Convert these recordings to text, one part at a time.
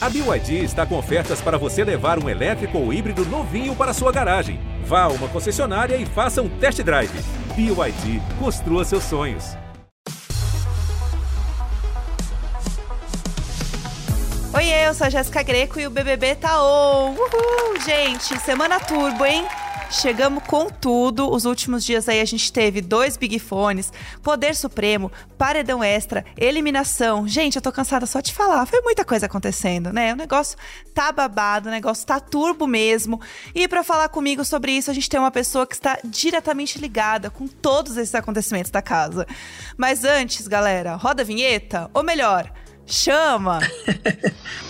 A BYD está com ofertas para você levar um elétrico ou híbrido novinho para sua garagem. Vá a uma concessionária e faça um test drive. BYD, construa seus sonhos. Oi, eu sou a Jéssica Greco e o BBB tá on. Uhul, gente, semana turbo, hein? Chegamos com tudo. Os últimos dias aí a gente teve dois Big Fones, Poder Supremo, Paredão Extra, Eliminação. Gente, eu tô cansada só de falar. Foi muita coisa acontecendo, né? O negócio tá babado, o negócio tá turbo mesmo. E para falar comigo sobre isso, a gente tem uma pessoa que está diretamente ligada com todos esses acontecimentos da casa. Mas antes, galera, roda a vinheta, ou melhor, chama!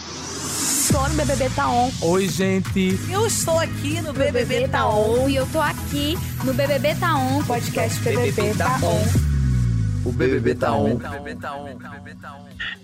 Tô no BBB Tá On. Oi, gente. Eu estou aqui no BBB, BBB Tá On. E eu tô aqui no BBB Tá On. Podcast BBB, BBB Tá On. O BBB tá on.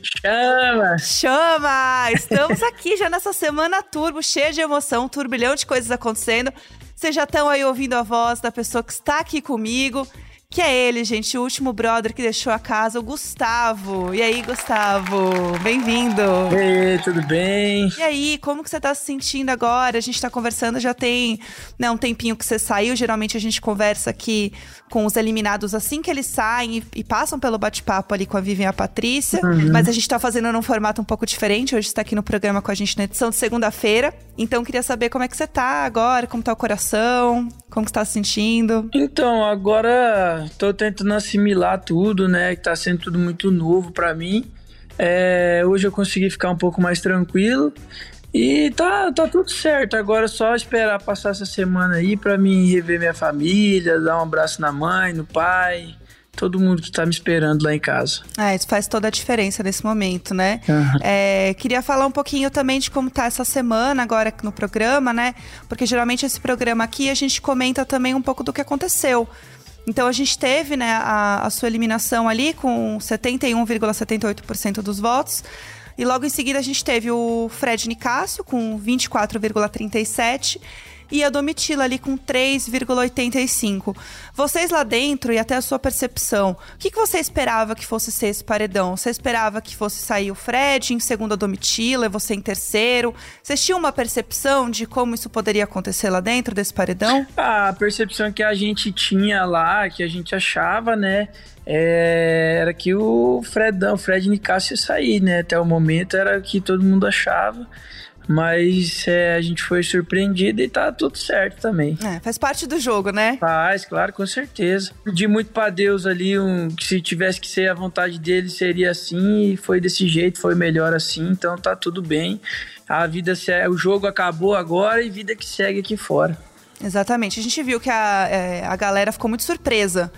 Chama! Chama! Estamos aqui já nessa semana turbo, cheia de emoção, um turbilhão de coisas acontecendo. Vocês já estão aí ouvindo a voz da pessoa que está aqui comigo que é ele, gente, o último brother que deixou a casa, o Gustavo. E aí, Gustavo? Bem-vindo. Ei, tudo bem? E aí, como que você tá se sentindo agora? A gente tá conversando já tem né, um tempinho que você saiu. Geralmente a gente conversa aqui com os eliminados assim que eles saem e, e passam pelo bate-papo ali com a Vivian e a Patrícia. Uhum. Mas a gente tá fazendo num formato um pouco diferente. Hoje está aqui no programa com a gente na edição de segunda-feira. Então, queria saber como é que você tá agora, como tá o coração, como que você tá se sentindo. Então, agora tô tentando assimilar tudo, né? Que tá sendo tudo muito novo para mim. É, hoje eu consegui ficar um pouco mais tranquilo. E tá, tá tudo certo. Agora é só esperar passar essa semana aí para mim rever minha família, dar um abraço na mãe, no pai, todo mundo que tá me esperando lá em casa. Ah, isso faz toda a diferença nesse momento, né? Uhum. É, queria falar um pouquinho também de como tá essa semana agora no programa, né? Porque geralmente esse programa aqui a gente comenta também um pouco do que aconteceu. Então a gente teve né, a, a sua eliminação ali com 71,78% dos votos. E logo em seguida a gente teve o Fred Nicásio com 24,37% e a Domitila ali com 3,85. Vocês lá dentro e até a sua percepção, o que, que você esperava que fosse ser esse paredão? Você esperava que fosse sair o Fred em segundo a Domitila e você em terceiro? Vocês tinham uma percepção de como isso poderia acontecer lá dentro desse paredão? A percepção que a gente tinha lá, que a gente achava, né? É, era que o Fredão, Fred Nicásio ia sair, né? Até o momento era o que todo mundo achava. Mas é, a gente foi surpreendido e tá tudo certo também. É, faz parte do jogo, né? Faz, claro, com certeza. Pedi muito para Deus ali, um, que se tivesse que ser a vontade dele, seria assim, e foi desse jeito, foi melhor assim, então tá tudo bem. A vida, o jogo acabou agora e vida que segue aqui fora. Exatamente. A gente viu que a, é, a galera ficou muito surpresa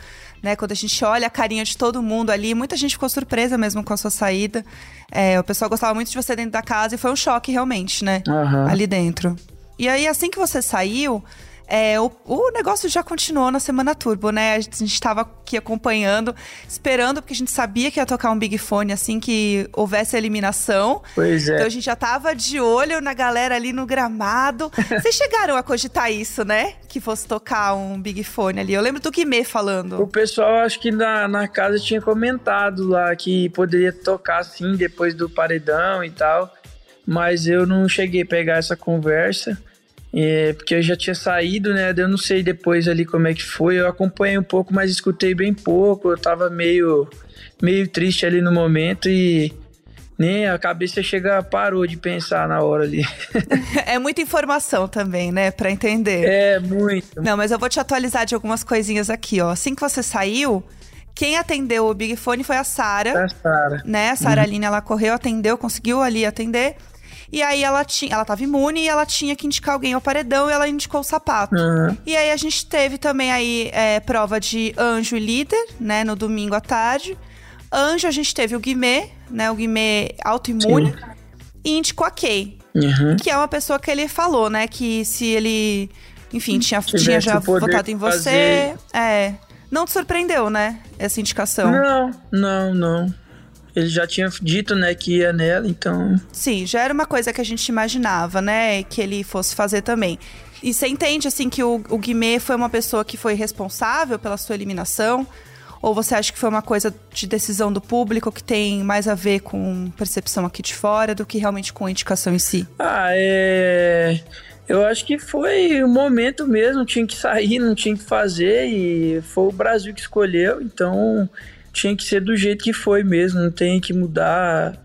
né? Quando a gente olha a carinha de todo mundo ali, muita gente ficou surpresa mesmo com a sua saída. É, o pessoal gostava muito de você dentro da casa e foi um choque realmente, né? Uhum. Ali dentro. E aí, assim que você saiu, é, o, o, negócio já continuou na Semana Turbo, né? A gente estava aqui acompanhando, esperando, porque a gente sabia que ia tocar um Big Fone assim que houvesse a eliminação. Pois é. Então a gente já estava de olho na galera ali no gramado. Vocês chegaram a cogitar isso, né? Que fosse tocar um Big Fone ali. Eu lembro do Guimê falando. O pessoal, acho que na, na casa tinha comentado lá que poderia tocar assim depois do paredão e tal. Mas eu não cheguei a pegar essa conversa. É, porque eu já tinha saído, né? Eu não sei depois ali como é que foi. Eu acompanhei um pouco, mas escutei bem pouco. Eu tava meio, meio triste ali no momento e nem a cabeça chega parou de pensar na hora ali. é muita informação também, né, para entender. É muito. Não, mas eu vou te atualizar de algumas coisinhas aqui, ó. Assim que você saiu, quem atendeu o Big Fone foi a Sara. A Sara. Né? A Sara uhum. Aline, ela correu, atendeu, conseguiu ali atender. E aí ela tinha, ela tava imune e ela tinha que indicar alguém ao paredão e ela indicou o sapato. Uhum. E aí a gente teve também aí é, prova de anjo e líder, né, no domingo à tarde. Anjo a gente teve o Guimê, né, o Guimê autoimune. E indicou a Kay, uhum. que é uma pessoa que ele falou, né, que se ele, enfim, tinha, tinha já votado em você, fazer... é... Não te surpreendeu, né, essa indicação? Não, não, não ele já tinha dito, né, que ia nela, então. Sim, já era uma coisa que a gente imaginava, né, que ele fosse fazer também. E você entende, assim, que o, o Guimê foi uma pessoa que foi responsável pela sua eliminação? Ou você acha que foi uma coisa de decisão do público que tem mais a ver com percepção aqui de fora do que realmente com a indicação em si? Ah, é. Eu acho que foi o momento mesmo, tinha que sair, não tinha que fazer, e foi o Brasil que escolheu, então tinha que ser do jeito que foi mesmo, não tem que mudar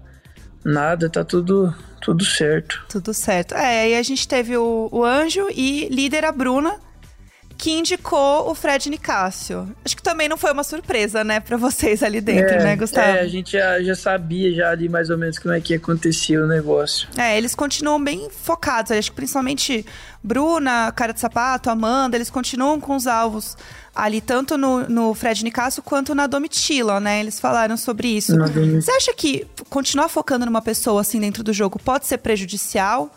nada, tá tudo, tudo certo. Tudo certo. É, aí a gente teve o, o Anjo e líder a Bruna, que indicou o Fred Nicásio. Acho que também não foi uma surpresa, né, para vocês ali dentro, é, né, Gustavo? É, a gente já, já sabia já ali mais ou menos como é que acontecia o negócio. É, eles continuam bem focados. Acho que principalmente Bruna, Cara de Sapato, Amanda, eles continuam com os alvos ali, tanto no, no Fred Nicásio quanto na Domitila, né? Eles falaram sobre isso. Você acha que continuar focando numa pessoa assim dentro do jogo pode ser prejudicial?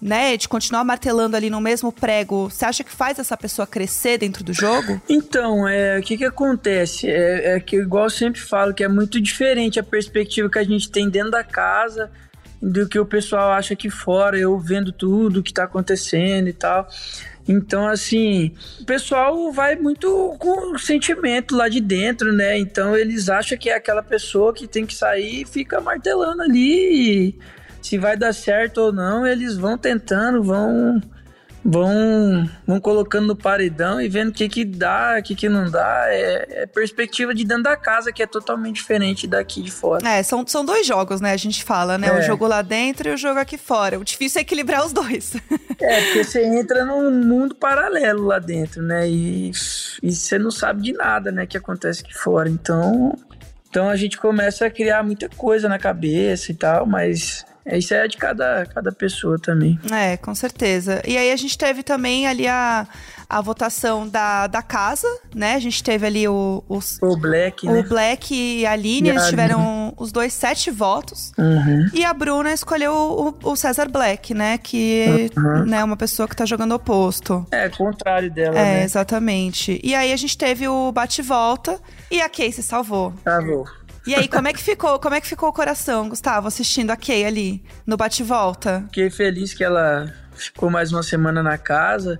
Né, de continuar martelando ali no mesmo prego, você acha que faz essa pessoa crescer dentro do jogo? Então, é, o que que acontece? É, é que, igual eu sempre falo, que é muito diferente a perspectiva que a gente tem dentro da casa do que o pessoal acha aqui fora, eu vendo tudo que tá acontecendo e tal. Então, assim, o pessoal vai muito com sentimento lá de dentro, né? Então, eles acham que é aquela pessoa que tem que sair e fica martelando ali. E se vai dar certo ou não, eles vão tentando, vão vão, vão colocando no paredão e vendo o que que dá, o que que não dá. É, é, perspectiva de dentro da casa, que é totalmente diferente daqui de fora. É, são, são dois jogos, né? A gente fala, né? É. O jogo lá dentro e o jogo aqui fora. O difícil é equilibrar os dois. é, porque você entra num mundo paralelo lá dentro, né? E, e você não sabe de nada, né? Que acontece aqui fora. Então... Então a gente começa a criar muita coisa na cabeça e tal, mas isso é de cada, cada pessoa também. É, com certeza. E aí a gente teve também ali a, a votação da, da casa, né? A gente teve ali o... Os, o Black, o né? Black e a Aline, eles tiveram os dois sete votos. Uhum. E a Bruna escolheu o, o César Black, né? Que uhum. né, é uma pessoa que tá jogando oposto. É, contrário dela, É, né? exatamente. E aí a gente teve o bate-volta e a se salvou. Salvou. E aí, como é que ficou? Como é que ficou o coração, Gustavo, assistindo a Kay ali no bate-volta? Fiquei feliz que ela ficou mais uma semana na casa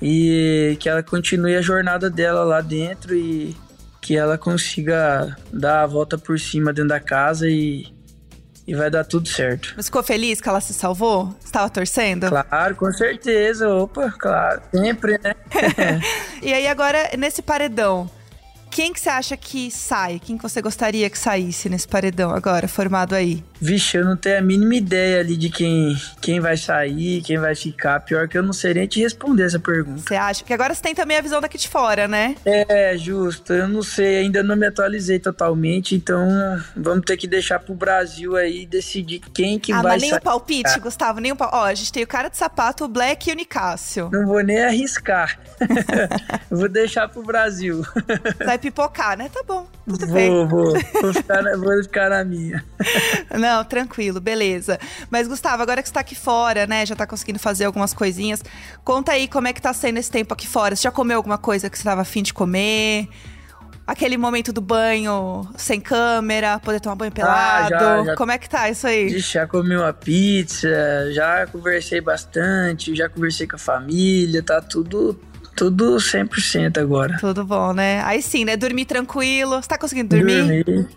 e que ela continue a jornada dela lá dentro e que ela consiga dar a volta por cima dentro da casa e, e vai dar tudo certo. Você ficou feliz que ela se salvou? Estava torcendo? Claro, com certeza. Opa, claro. Sempre, né? e aí agora, nesse paredão, quem que você acha que sai? Quem que você gostaria que saísse nesse paredão agora, formado aí? Vixe, eu não tenho a mínima ideia ali de quem, quem vai sair, quem vai ficar. Pior que eu não sei nem te responder essa pergunta. Você acha? Porque agora você tem também a visão daqui de fora, né? É, justo. Eu não sei, ainda não me atualizei totalmente, então vamos ter que deixar pro Brasil aí decidir quem que ah, vai mas nem sair. o palpite, ah. Gustavo, nem o palpite. Ó, a gente tem o cara de sapato, o Black e o Nicásio. Não vou nem arriscar. vou deixar pro Brasil. Vai pipocar, né? Tá bom, tudo vou, bem. Vou, vou ficar, na, vou ficar na minha. Não, tranquilo, beleza. Mas, Gustavo, agora que você tá aqui fora, né? Já tá conseguindo fazer algumas coisinhas. Conta aí como é que tá sendo esse tempo aqui fora. Você já comeu alguma coisa que você tava afim de comer? Aquele momento do banho sem câmera, poder tomar banho pelado. Ah, já, já. Como é que tá isso aí? Já comi uma pizza, já conversei bastante, já conversei com a família, tá tudo tudo 100% agora. Tudo bom, né? Aí sim, né? Dormir tranquilo. Você tá conseguindo dormir? Dormir.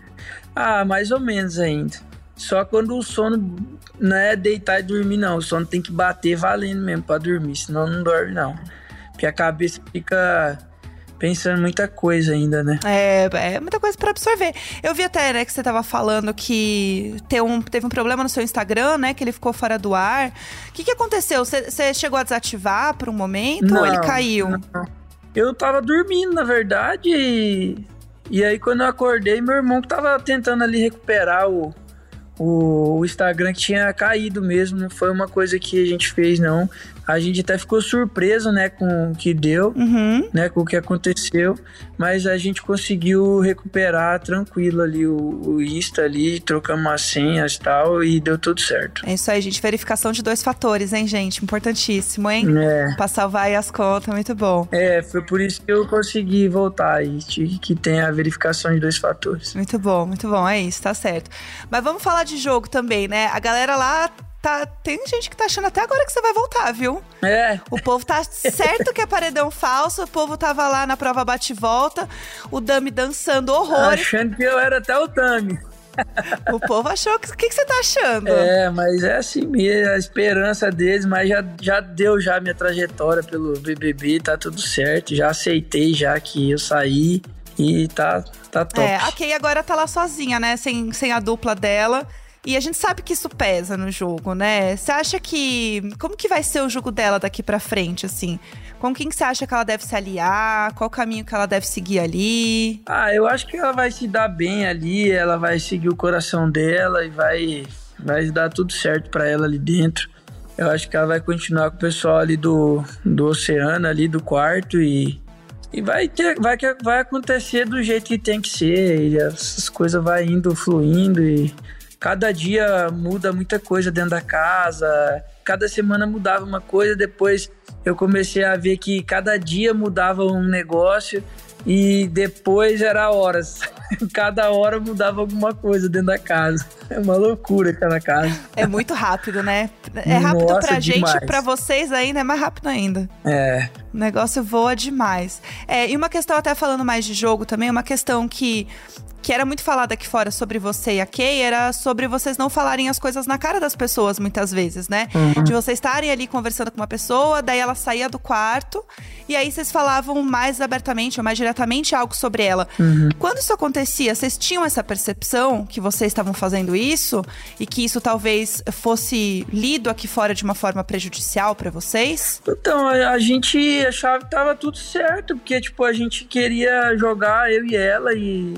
Ah, mais ou menos ainda. Só quando o sono não é deitar e dormir, não. O sono tem que bater valendo mesmo pra dormir, senão não dorme, não. Porque a cabeça fica pensando muita coisa ainda, né? É, é muita coisa para absorver. Eu vi até, né, que você tava falando que teve um, teve um problema no seu Instagram, né? Que ele ficou fora do ar. O que, que aconteceu? Você chegou a desativar por um momento não, ou ele caiu? Não. Eu tava dormindo, na verdade, e, e aí quando eu acordei, meu irmão que tava tentando ali recuperar o, o, o Instagram tinha caído mesmo, não foi uma coisa que a gente fez, não. A gente até ficou surpreso, né, com o que deu, uhum. né, com o que aconteceu, mas a gente conseguiu recuperar tranquilo ali o, o Insta ali, trocamos as senhas e tal, e deu tudo certo. É isso aí, gente. Verificação de dois fatores, hein, gente? Importantíssimo, hein? É. Pra salvar aí as contas, muito bom. É, foi por isso que eu consegui voltar aí, que tem a verificação de dois fatores. Muito bom, muito bom, é isso, tá certo. Mas vamos falar de jogo também, né? A galera lá tá, tem gente que tá achando até agora que você vai voltar, viu? É. O povo tá certo que é paredão falso, o povo tava lá na prova bate-volta, o Dami dançando horrores. Achando que eu era até o Dami. O povo achou que. O que, que você tá achando? É, mas é assim mesmo, a esperança deles, mas já, já deu já minha trajetória pelo BBB, tá tudo certo, já aceitei já que eu saí e tá, tá top. É, a Kay agora tá lá sozinha, né? Sem, sem a dupla dela. E a gente sabe que isso pesa no jogo, né? Você acha que. Como que vai ser o jogo dela daqui pra frente, assim? Com quem que você acha que ela deve se aliar? Qual caminho que ela deve seguir ali? Ah, eu acho que ela vai se dar bem ali, ela vai seguir o coração dela e vai, vai dar tudo certo para ela ali dentro. Eu acho que ela vai continuar com o pessoal ali do, do oceano, ali do quarto e, e vai, ter, vai, vai acontecer do jeito que tem que ser. E essas coisas vai indo, fluindo e cada dia muda muita coisa dentro da casa. Cada semana mudava uma coisa, depois eu comecei a ver que cada dia mudava um negócio e depois era horas. Cada hora mudava alguma coisa dentro da casa. É uma loucura aquela casa. É muito rápido, né? É rápido Nossa, pra demais. gente, pra vocês ainda é mais rápido ainda. É. O negócio voa demais. É, e uma questão, até falando mais de jogo também, uma questão que que era muito falada aqui fora sobre você e a Kay, era sobre vocês não falarem as coisas na cara das pessoas muitas vezes, né? Uhum. De vocês estarem ali conversando com uma pessoa, daí ela saía do quarto e aí vocês falavam mais abertamente ou mais diretamente algo sobre ela. Uhum. Quando isso acontecia, vocês tinham essa percepção que vocês estavam fazendo isso e que isso talvez fosse lido aqui fora de uma forma prejudicial para vocês? Então, a, a gente achava que tava tudo certo, porque, tipo, a gente queria jogar, eu e ela, e,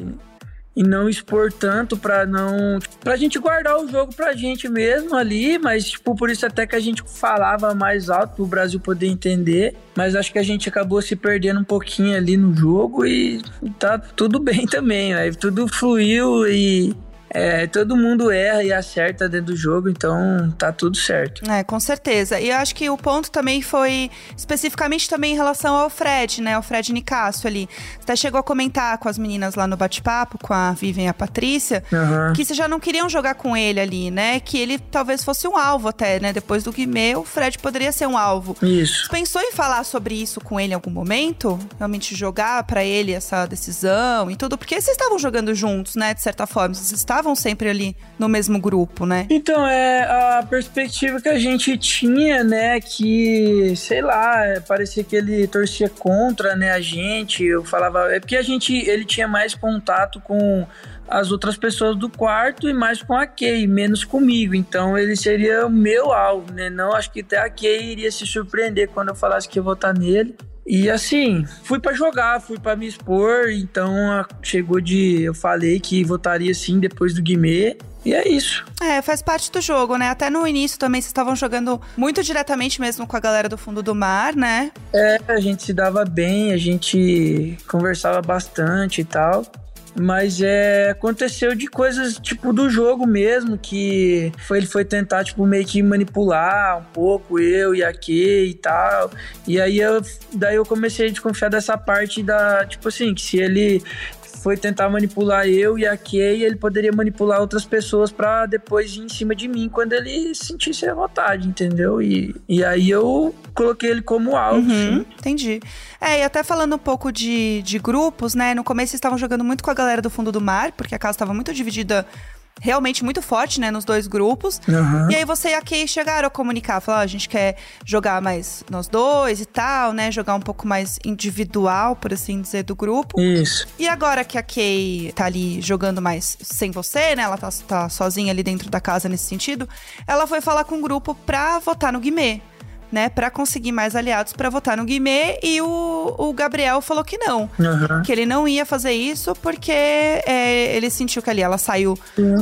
e não expor tanto pra não. pra gente guardar o jogo pra gente mesmo ali, mas, tipo, por isso até que a gente falava mais alto pro Brasil poder entender. Mas acho que a gente acabou se perdendo um pouquinho ali no jogo e tá tudo bem também, aí tudo fluiu e. É, todo mundo erra e acerta dentro do jogo, então tá tudo certo. É, com certeza. E eu acho que o ponto também foi especificamente também em relação ao Fred, né? Ao Fred Nicasso ali. Você até chegou a comentar com as meninas lá no bate-papo, com a Vivian e a Patrícia, Aham. que vocês já não queriam jogar com ele ali, né? Que ele talvez fosse um alvo até, né? Depois do Guimê, o Fred poderia ser um alvo. Isso. Você pensou em falar sobre isso com ele em algum momento? Realmente jogar pra ele essa decisão e tudo? Porque vocês estavam jogando juntos, né? De certa forma. Vocês estavam sempre ali no mesmo grupo, né? Então, é a perspectiva que a gente tinha, né, que, sei lá, é, parecia que ele torcia contra, né, a gente, eu falava, é porque a gente, ele tinha mais contato com as outras pessoas do quarto e mais com a Kay, menos comigo, então ele seria o meu alvo, né, não, acho que até a Kay iria se surpreender quando eu falasse que ia votar nele, e assim, fui pra jogar, fui pra me expor, então a- chegou de. Eu falei que votaria sim depois do Guimê, e é isso. É, faz parte do jogo, né? Até no início também vocês estavam jogando muito diretamente mesmo com a galera do fundo do mar, né? É, a gente se dava bem, a gente conversava bastante e tal. Mas é, aconteceu de coisas tipo do jogo mesmo, que foi, ele foi tentar, tipo, meio que manipular um pouco eu e a Kay e tal. E aí eu, daí eu comecei a desconfiar dessa parte da, tipo assim, que se ele foi tentar manipular eu e a Kay, ele poderia manipular outras pessoas pra depois ir em cima de mim quando ele sentisse a vontade, entendeu? E, e aí eu coloquei ele como alvo, Uhum, entendi. É, e até falando um pouco de, de grupos, né? No começo estavam jogando muito com a galera do fundo do mar, porque a casa estava muito dividida, realmente muito forte, né? Nos dois grupos. Aham. E aí você e a Kay chegaram a comunicar, falar, ó, a gente quer jogar mais nós dois e tal, né? Jogar um pouco mais individual, por assim dizer, do grupo. Isso. E agora que a Kay tá ali jogando mais sem você, né? Ela tá, tá sozinha ali dentro da casa nesse sentido. Ela foi falar com o grupo pra votar no Guimê. Né, pra conseguir mais aliados pra votar no Guimê e o, o Gabriel falou que não. Aham. Que ele não ia fazer isso porque é, ele sentiu que ali ela saiu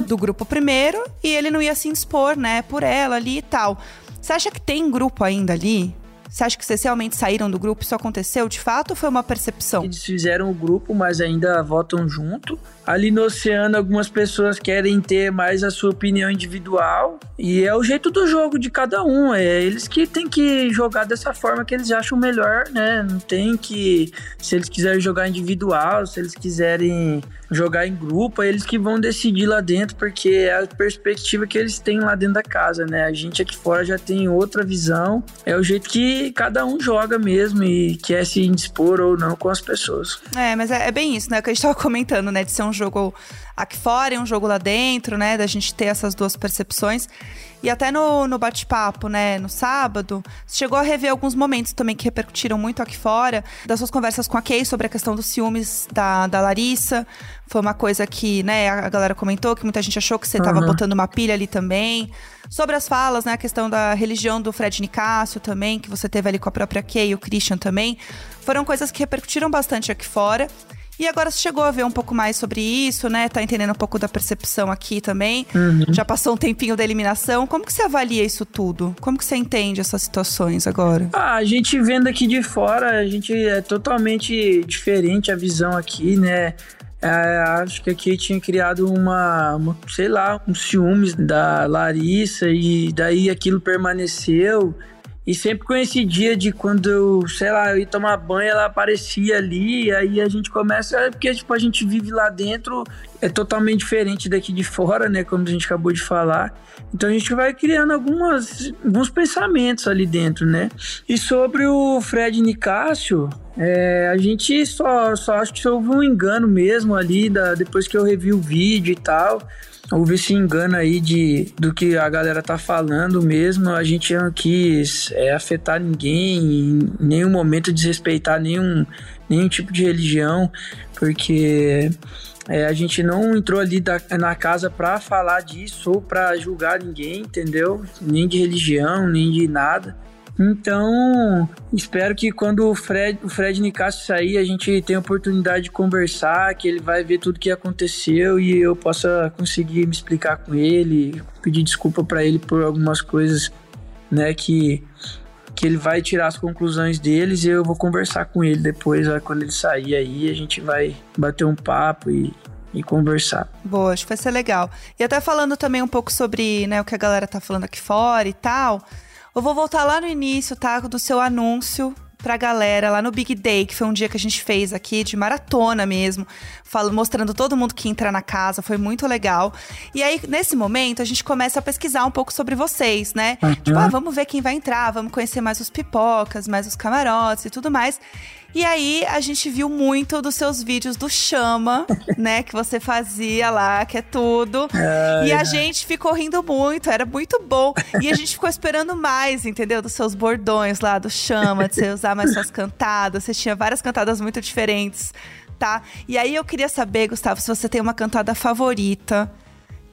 do grupo primeiro e ele não ia se expor, né, por ela ali e tal. Você acha que tem grupo ainda ali? Você acha que vocês realmente saíram do grupo? Isso aconteceu de fato ou foi uma percepção? Eles fizeram o grupo, mas ainda votam junto. Ali no oceano, algumas pessoas querem ter mais a sua opinião individual. E é o jeito do jogo de cada um. É eles que têm que jogar dessa forma que eles acham melhor, né? Não tem que. Se eles quiserem jogar individual, se eles quiserem jogar em grupo, é eles que vão decidir lá dentro, porque é a perspectiva que eles têm lá dentro da casa, né? A gente aqui fora já tem outra visão. É o jeito que cada um joga mesmo e quer se indispor ou não com as pessoas. É, mas é, é bem isso, né? Que a gente tava comentando, né? De ser um jogo aqui fora e um jogo lá dentro, né? Da gente ter essas duas percepções. E até no, no bate-papo, né, no sábado, chegou a rever alguns momentos também que repercutiram muito aqui fora, das suas conversas com a Kay sobre a questão dos ciúmes da, da Larissa. Foi uma coisa que, né, a galera comentou, que muita gente achou que você estava uhum. botando uma pilha ali também. Sobre as falas, né, a questão da religião do Fred Nicásio também, que você teve ali com a própria Kay e o Christian também. Foram coisas que repercutiram bastante aqui fora. E agora você chegou a ver um pouco mais sobre isso, né? Tá entendendo um pouco da percepção aqui também. Uhum. Já passou um tempinho da eliminação. Como que você avalia isso tudo? Como que você entende essas situações agora? Ah, a gente vendo aqui de fora, a gente é totalmente diferente a visão aqui, né? É, acho que aqui tinha criado uma, uma, sei lá, um ciúmes da Larissa e daí aquilo permaneceu. E sempre coincidia de quando eu, sei lá, eu ia tomar banho, ela aparecia ali, e aí a gente começa, é porque tipo, a gente vive lá dentro, é totalmente diferente daqui de fora, né, como a gente acabou de falar. Então a gente vai criando algumas, alguns pensamentos ali dentro, né? E sobre o Fred Nicásio, é, a gente só, só acho que houve um engano mesmo ali, da, depois que eu revi o vídeo e tal houve esse engano aí de, do que a galera tá falando mesmo. A gente não quis é, afetar ninguém, em nenhum momento desrespeitar nenhum, nenhum tipo de religião, porque é, a gente não entrou ali da, na casa para falar disso ou para julgar ninguém, entendeu? Nem de religião, nem de nada. Então, espero que quando o Fred, o Fred Nicasso sair, a gente tenha oportunidade de conversar, que ele vai ver tudo que aconteceu e eu possa conseguir me explicar com ele, pedir desculpa para ele por algumas coisas, né, que que ele vai tirar as conclusões deles e eu vou conversar com ele depois, quando ele sair aí, a gente vai bater um papo e, e conversar. Boa, acho que vai ser legal. E até falando também um pouco sobre né, o que a galera tá falando aqui fora e tal. Eu vou voltar lá no início, tá? Do seu anúncio pra galera lá no Big Day, que foi um dia que a gente fez aqui de maratona mesmo, falo, mostrando todo mundo que entra na casa, foi muito legal. E aí, nesse momento, a gente começa a pesquisar um pouco sobre vocês, né? Uhum. Tipo, ah, vamos ver quem vai entrar, vamos conhecer mais os pipocas, mais os camarotes e tudo mais. E aí a gente viu muito dos seus vídeos do Chama, né? Que você fazia lá, que é tudo. Ai, e a ai. gente ficou rindo muito, era muito bom. E a gente ficou esperando mais, entendeu? Dos seus bordões lá do Chama, de você usar mais suas cantadas. Você tinha várias cantadas muito diferentes, tá? E aí eu queria saber, Gustavo, se você tem uma cantada favorita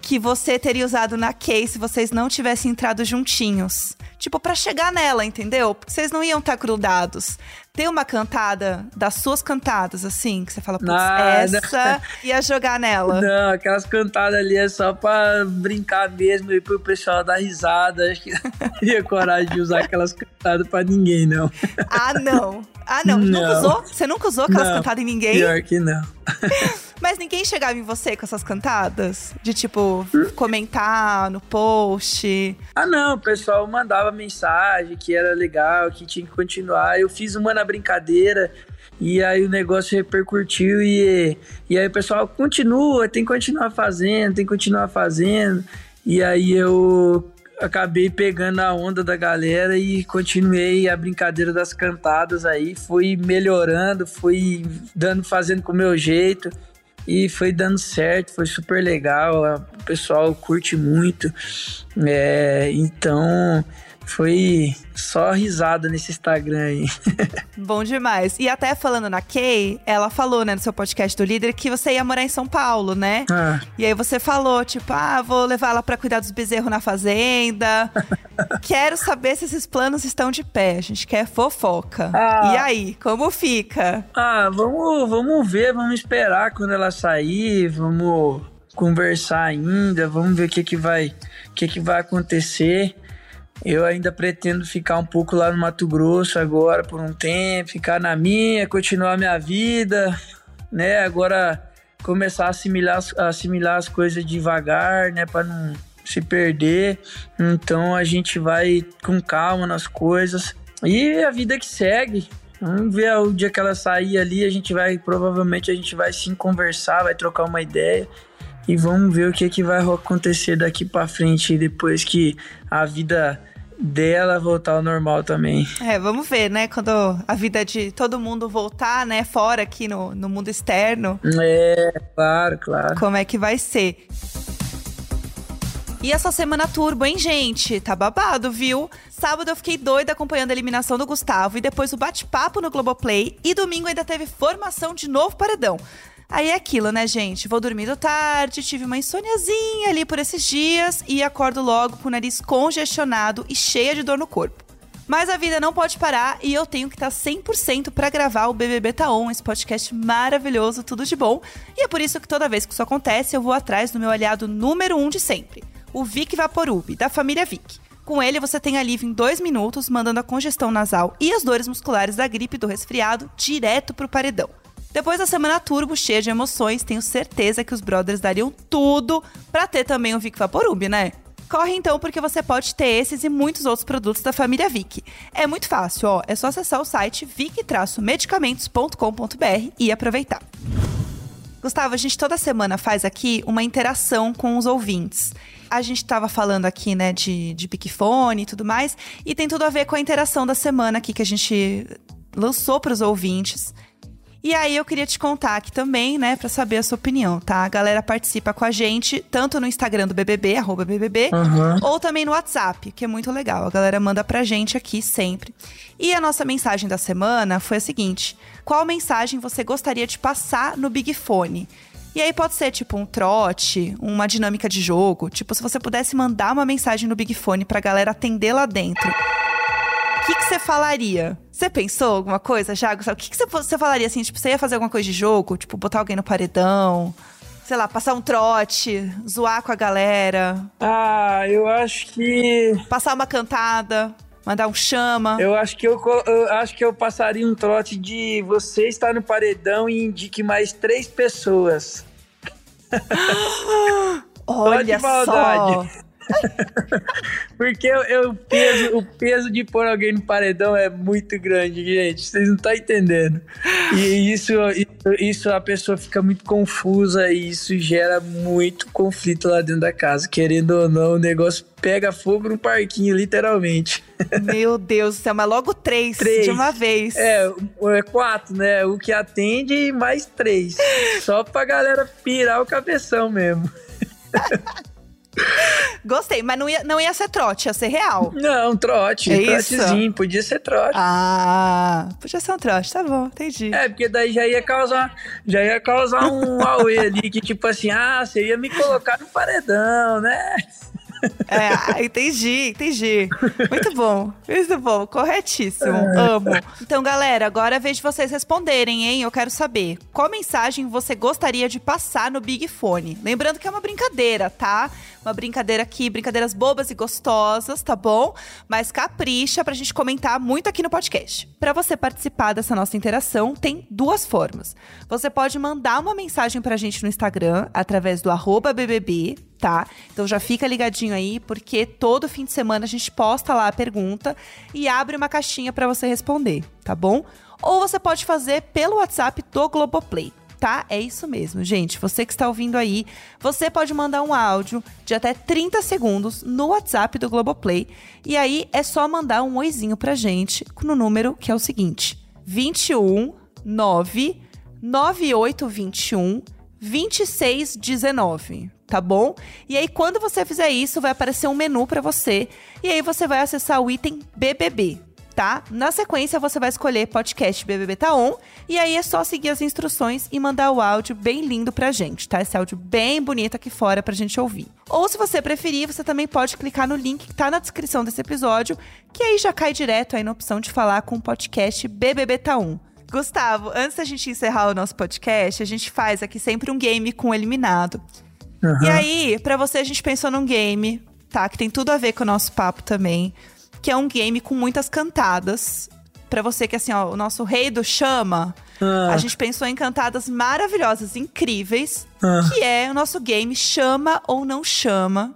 que você teria usado na case se vocês não tivessem entrado juntinhos. Tipo, para chegar nela, entendeu? Porque vocês não iam estar tá grudados. Tem uma cantada das suas cantadas, assim, que você fala, putz, essa ia jogar nela. Não, aquelas cantadas ali é só pra brincar mesmo e pro pessoal dar risada. Acho que não ia coragem de usar aquelas cantadas pra ninguém, não. Ah, não. Ah, não. não. Nunca usou? Você nunca usou aquelas não, cantadas em ninguém? Pior que não. Mas ninguém chegava em você com essas cantadas? De tipo, comentar no post? Ah, não. O pessoal mandava mensagem que era legal, que tinha que continuar. Eu fiz uma na brincadeira. E aí o negócio repercutiu e, e aí o pessoal continua, tem que continuar fazendo, tem que continuar fazendo. E aí eu acabei pegando a onda da galera e continuei a brincadeira das cantadas aí, fui melhorando, fui dando, fazendo com o meu jeito e foi dando certo, foi super legal, o pessoal curte muito, é, então foi só risada nesse Instagram aí. Bom demais. E até falando na Kay, ela falou, né, no seu podcast do líder, que você ia morar em São Paulo, né? Ah. E aí você falou, tipo, ah, vou levar ela pra cuidar dos bezerros na fazenda. Quero saber se esses planos estão de pé. A gente quer fofoca. Ah. E aí, como fica? Ah, vamos, vamos ver, vamos esperar quando ela sair, vamos conversar ainda, vamos ver o que que vai, o que que vai acontecer. Eu ainda pretendo ficar um pouco lá no Mato Grosso agora por um tempo, ficar na minha, continuar a minha vida, né? Agora começar a assimilar, assimilar as coisas devagar, né? Para não se perder. Então a gente vai com calma nas coisas. E a vida que segue. Vamos ver o dia que ela sair ali, a gente vai, provavelmente a gente vai sim conversar, vai trocar uma ideia e vamos ver o que, que vai acontecer daqui para frente depois que a vida dela voltar ao normal também. É, vamos ver, né? Quando a vida de todo mundo voltar, né? Fora aqui no, no mundo externo. É, claro, claro. Como é que vai ser? E essa semana turbo, hein, gente? Tá babado, viu? Sábado eu fiquei doida acompanhando a eliminação do Gustavo e depois o bate-papo no Globoplay. E domingo ainda teve formação de novo paredão. Aí é aquilo, né, gente? Vou dormindo tarde, tive uma insôniazinha ali por esses dias e acordo logo com o nariz congestionado e cheia de dor no corpo. Mas a vida não pode parar e eu tenho que estar 100% para gravar o BBB Tá On, esse podcast maravilhoso, tudo de bom. E é por isso que toda vez que isso acontece, eu vou atrás do meu aliado número um de sempre, o Vic Vaporub, da família Vic. Com ele, você tem alívio em dois minutos, mandando a congestão nasal e as dores musculares da gripe do resfriado direto pro paredão. Depois da semana turbo, cheia de emoções, tenho certeza que os brothers dariam tudo para ter também o Vic Vaporub, né? Corre então porque você pode ter esses e muitos outros produtos da família Vic. É muito fácil, ó, é só acessar o site vic-medicamentos.com.br e aproveitar. Gustavo, a gente toda semana faz aqui uma interação com os ouvintes. A gente estava falando aqui, né, de, de Picfone e tudo mais, e tem tudo a ver com a interação da semana aqui que a gente lançou para os ouvintes. E aí eu queria te contar aqui também, né, para saber a sua opinião, tá? A galera participa com a gente, tanto no Instagram do BBB, arroba BBB, uhum. ou também no WhatsApp, que é muito legal. A galera manda pra gente aqui sempre. E a nossa mensagem da semana foi a seguinte: qual mensagem você gostaria de passar no Big Fone? E aí pode ser tipo um trote, uma dinâmica de jogo. Tipo, se você pudesse mandar uma mensagem no Big Fone pra galera atender lá dentro que, que você falaria? Você pensou alguma coisa, Jago? O que, que você, você falaria assim? Tipo, você ia fazer alguma coisa de jogo? Tipo, botar alguém no paredão? Sei lá, passar um trote, zoar com a galera? Ah, eu acho que. Passar uma cantada mandar um chama. Eu acho que eu, eu, acho que eu passaria um trote de você estar no paredão e indique mais três pessoas. Olha só. Porque eu, eu peso, o peso de pôr alguém no paredão é muito grande, gente. Vocês não estão entendendo. E isso, isso a pessoa fica muito confusa e isso gera muito conflito lá dentro da casa. Querendo ou não, o negócio pega fogo no parquinho, literalmente. Meu Deus do céu, mas logo três, três. de uma vez. É, é quatro, né? O que atende mais três. Só pra galera pirar o cabeção mesmo. Gostei, mas não ia, não ia ser trote, ia ser real. Não, trote. É trotezinho, podia ser trote. Ah, podia ser um trote, tá bom, entendi. É, porque daí já ia causar, já ia causar um auê ali, que tipo assim, ah, você ia me colocar no paredão, né? É, entendi, entendi. Muito bom, muito bom, corretíssimo, é. amo. Então, galera, agora é vez de vocês responderem, hein? Eu quero saber qual mensagem você gostaria de passar no Big Fone. Lembrando que é uma brincadeira, tá? Uma brincadeira aqui, brincadeiras bobas e gostosas, tá bom? Mas capricha pra gente comentar muito aqui no podcast. Para você participar dessa nossa interação, tem duas formas. Você pode mandar uma mensagem pra gente no Instagram, através do BBB, tá? Então já fica ligadinho aí, porque todo fim de semana a gente posta lá a pergunta e abre uma caixinha para você responder, tá bom? Ou você pode fazer pelo WhatsApp do Globoplay tá? É isso mesmo, gente. Você que está ouvindo aí, você pode mandar um áudio de até 30 segundos no WhatsApp do Globoplay. E aí é só mandar um oizinho pra gente no número que é o seguinte: 21 9 9821 2619, tá bom? E aí quando você fizer isso, vai aparecer um menu para você e aí você vai acessar o item BBB, tá? Na sequência, você vai escolher podcast BBB Tá On, e aí é só seguir as instruções e mandar o áudio bem lindo pra gente, tá? Esse áudio bem bonito aqui fora pra gente ouvir. Ou se você preferir, você também pode clicar no link que tá na descrição desse episódio, que aí já cai direto aí na opção de falar com o podcast BBB Tá On. Gustavo, antes da gente encerrar o nosso podcast, a gente faz aqui sempre um game com o eliminado. Uhum. E aí, para você, a gente pensou num game tá? Que tem tudo a ver com o nosso papo também. Que é um game com muitas cantadas. Pra você que, assim, ó, o nosso rei do chama. Ah. A gente pensou em cantadas maravilhosas, incríveis. Ah. Que é o nosso game Chama ou Não Chama.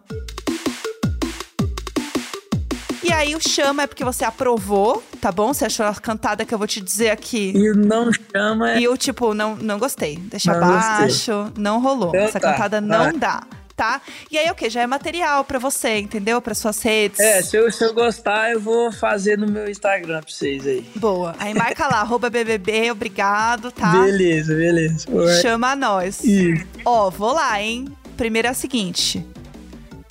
E aí, o chama é porque você aprovou, tá bom? Você achou a cantada que eu vou te dizer aqui. E o não chama é. E eu, tipo, não, não gostei. Deixa Não abaixo, não rolou. Então Essa tá, cantada não vai. dá, tá? E aí, o que? Já é material pra você, entendeu? Pra suas redes. É, se eu, se eu gostar, eu vou fazer no meu Instagram pra vocês aí. Boa. Aí marca lá, arroba BBB, obrigado, tá? Beleza, beleza. Oi. Chama nós. Ih, Ó, vou lá, hein? Primeiro é o seguinte.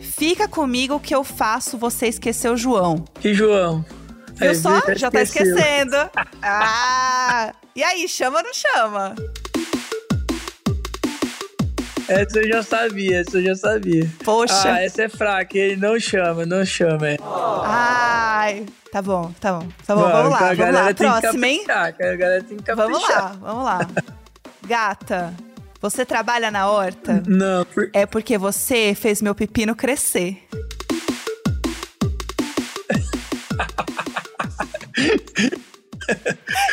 Fica comigo que eu faço você esquecer o João. que João. Viu Aí, só? Já tá esquecendo. Ah! E aí, chama ou não chama? Essa eu já sabia, essa eu já sabia. Poxa. Ah, essa é fraca, ele não chama, não chama. Ai, tá bom, tá bom. Tá bom, Mano, vamos lá, a vamos lá. Próxima, hein? A galera tem que caprichar. Vamos lá, vamos lá. Gata, você trabalha na horta? Não, por... É porque você fez meu pepino crescer.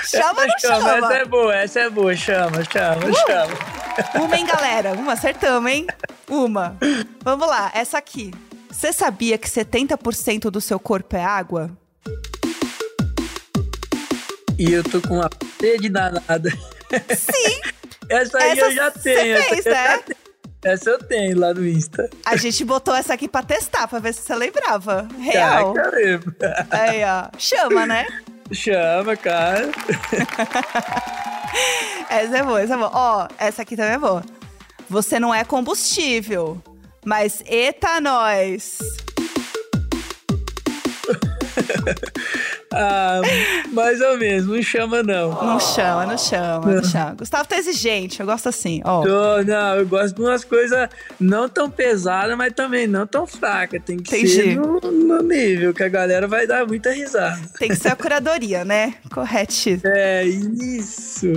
chama ou não chama? Essa é boa, essa é boa. Chama, chama, Uh! chama. Uma, hein, galera? Uma, acertamos, hein? Uma. Vamos lá, essa aqui. Você sabia que 70% do seu corpo é água? E eu tô com uma sede danada. Sim! Essa aí Essa eu já tenho. essa fez, eu já né? tenho. Essa eu tenho lá no Insta. A gente botou essa aqui pra testar, pra ver se você lembrava. Real. Caramba. Aí, ó. Chama, né? Chama, cara. Essa é boa, essa é boa. Ó, essa aqui também é boa. Você não é combustível, mas eita nós. Ah, mais ou menos, não chama não. Não chama, não chama, não chama. Gustavo tá exigente, eu gosto assim, ó. Tô, não, eu gosto de umas coisas não tão pesadas, mas também não tão fracas. Tem que Entendi. ser no, no nível, que a galera vai dar muita risada. Tem que ser a curadoria, né? Corretíssimo. É isso.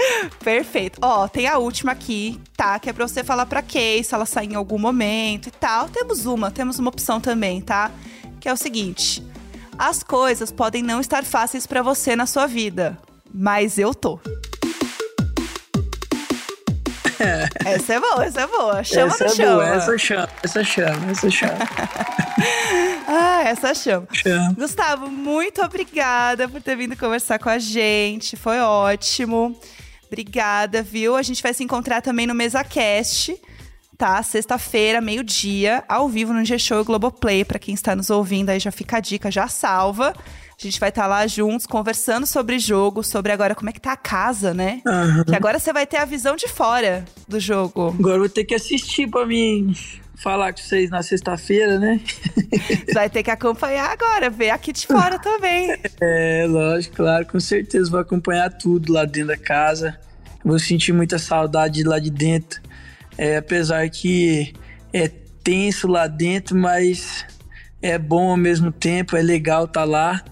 Perfeito. Ó, tem a última aqui, tá? Que é pra você falar pra Kay, se ela sair em algum momento e tal. Temos uma, temos uma opção também, tá? Que é o seguinte: as coisas podem não estar fáceis pra você na sua vida, mas eu tô. essa é boa, essa é boa. Chama essa ou é chama? boa, essa chama, essa chama, essa chama. Ah, essa chama. chama. Gustavo, muito obrigada por ter vindo conversar com a gente. Foi ótimo. Obrigada, viu? A gente vai se encontrar também no MesaCast, tá? Sexta-feira, meio-dia, ao vivo no G-Show e Globoplay. Pra quem está nos ouvindo aí, já fica a dica, já salva. A gente vai estar lá juntos, conversando sobre jogo, sobre agora como é que tá a casa, né? Aham. Que agora você vai ter a visão de fora do jogo. Agora eu vou ter que assistir pra mim falar com vocês na sexta-feira, né? Você vai ter que acompanhar agora, ver aqui de fora também. É, lógico, claro, com certeza vou acompanhar tudo lá dentro da casa. Vou sentir muita saudade lá de dentro. É, apesar que é tenso lá dentro, mas é bom ao mesmo tempo, é legal estar lá.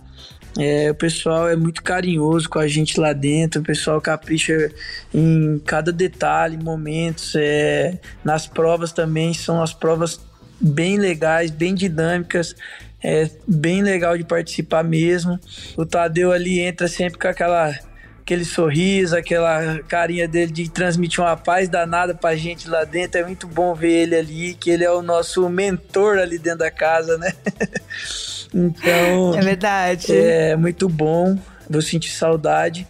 É, o pessoal é muito carinhoso com a gente lá dentro, o pessoal capricha em cada detalhe, momentos. É, nas provas também são as provas bem legais, bem dinâmicas. É bem legal de participar mesmo. O Tadeu ali entra sempre com aquela aquele sorriso, aquela carinha dele de transmitir uma paz danada pra gente lá dentro. É muito bom ver ele ali, que ele é o nosso mentor ali dentro da casa, né? então, É verdade. é muito bom. Vou sentir saudade.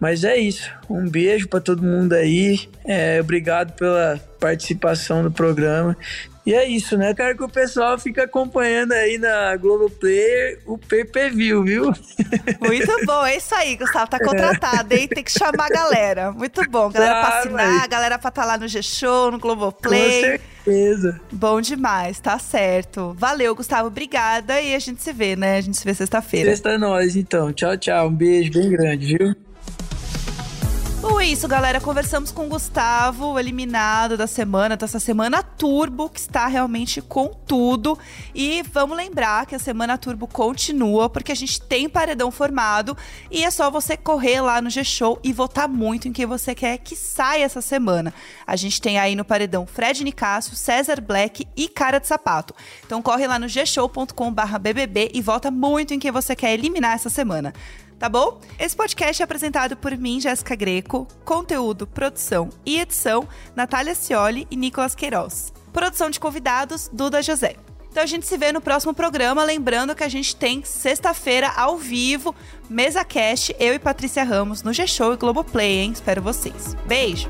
Mas é isso. Um beijo pra todo mundo aí. É, obrigado pela participação no programa. E é isso, né? Quero que o pessoal fique acompanhando aí na Globoplay o pay-per-view, viu? Muito bom, é isso aí, Gustavo. Tá contratado, hein? Tem que chamar a galera. Muito bom. Galera pra Claro, assinar, aí. galera pra estar lá no G-Show, no Com Globoplay. certeza. Bom demais, tá certo. Valeu, Gustavo. Obrigada. E a gente se vê, né? A gente se vê sexta-feira. Sexta é nós, então. Tchau, tchau. Um beijo bem grande, viu? Então é isso, galera. Conversamos com o Gustavo, eliminado da semana, dessa semana turbo, que está realmente com tudo. E vamos lembrar que a semana turbo continua, porque a gente tem paredão formado. E é só você correr lá no G-Show e votar muito em quem você quer que saia essa semana. A gente tem aí no paredão Fred Nicásio, César Black e Cara de Sapato. Então corre lá no gshow.com/bbb e vota muito em quem você quer eliminar essa semana tá bom? Esse podcast é apresentado por mim, Jéssica Greco, conteúdo, produção e edição, Natália Cioli e Nicolas Queiroz. Produção de convidados, Duda José. Então a gente se vê no próximo programa, lembrando que a gente tem sexta-feira ao vivo, Mesa Cast, eu e Patrícia Ramos no G-Show e Globoplay, hein? Espero vocês. Beijo!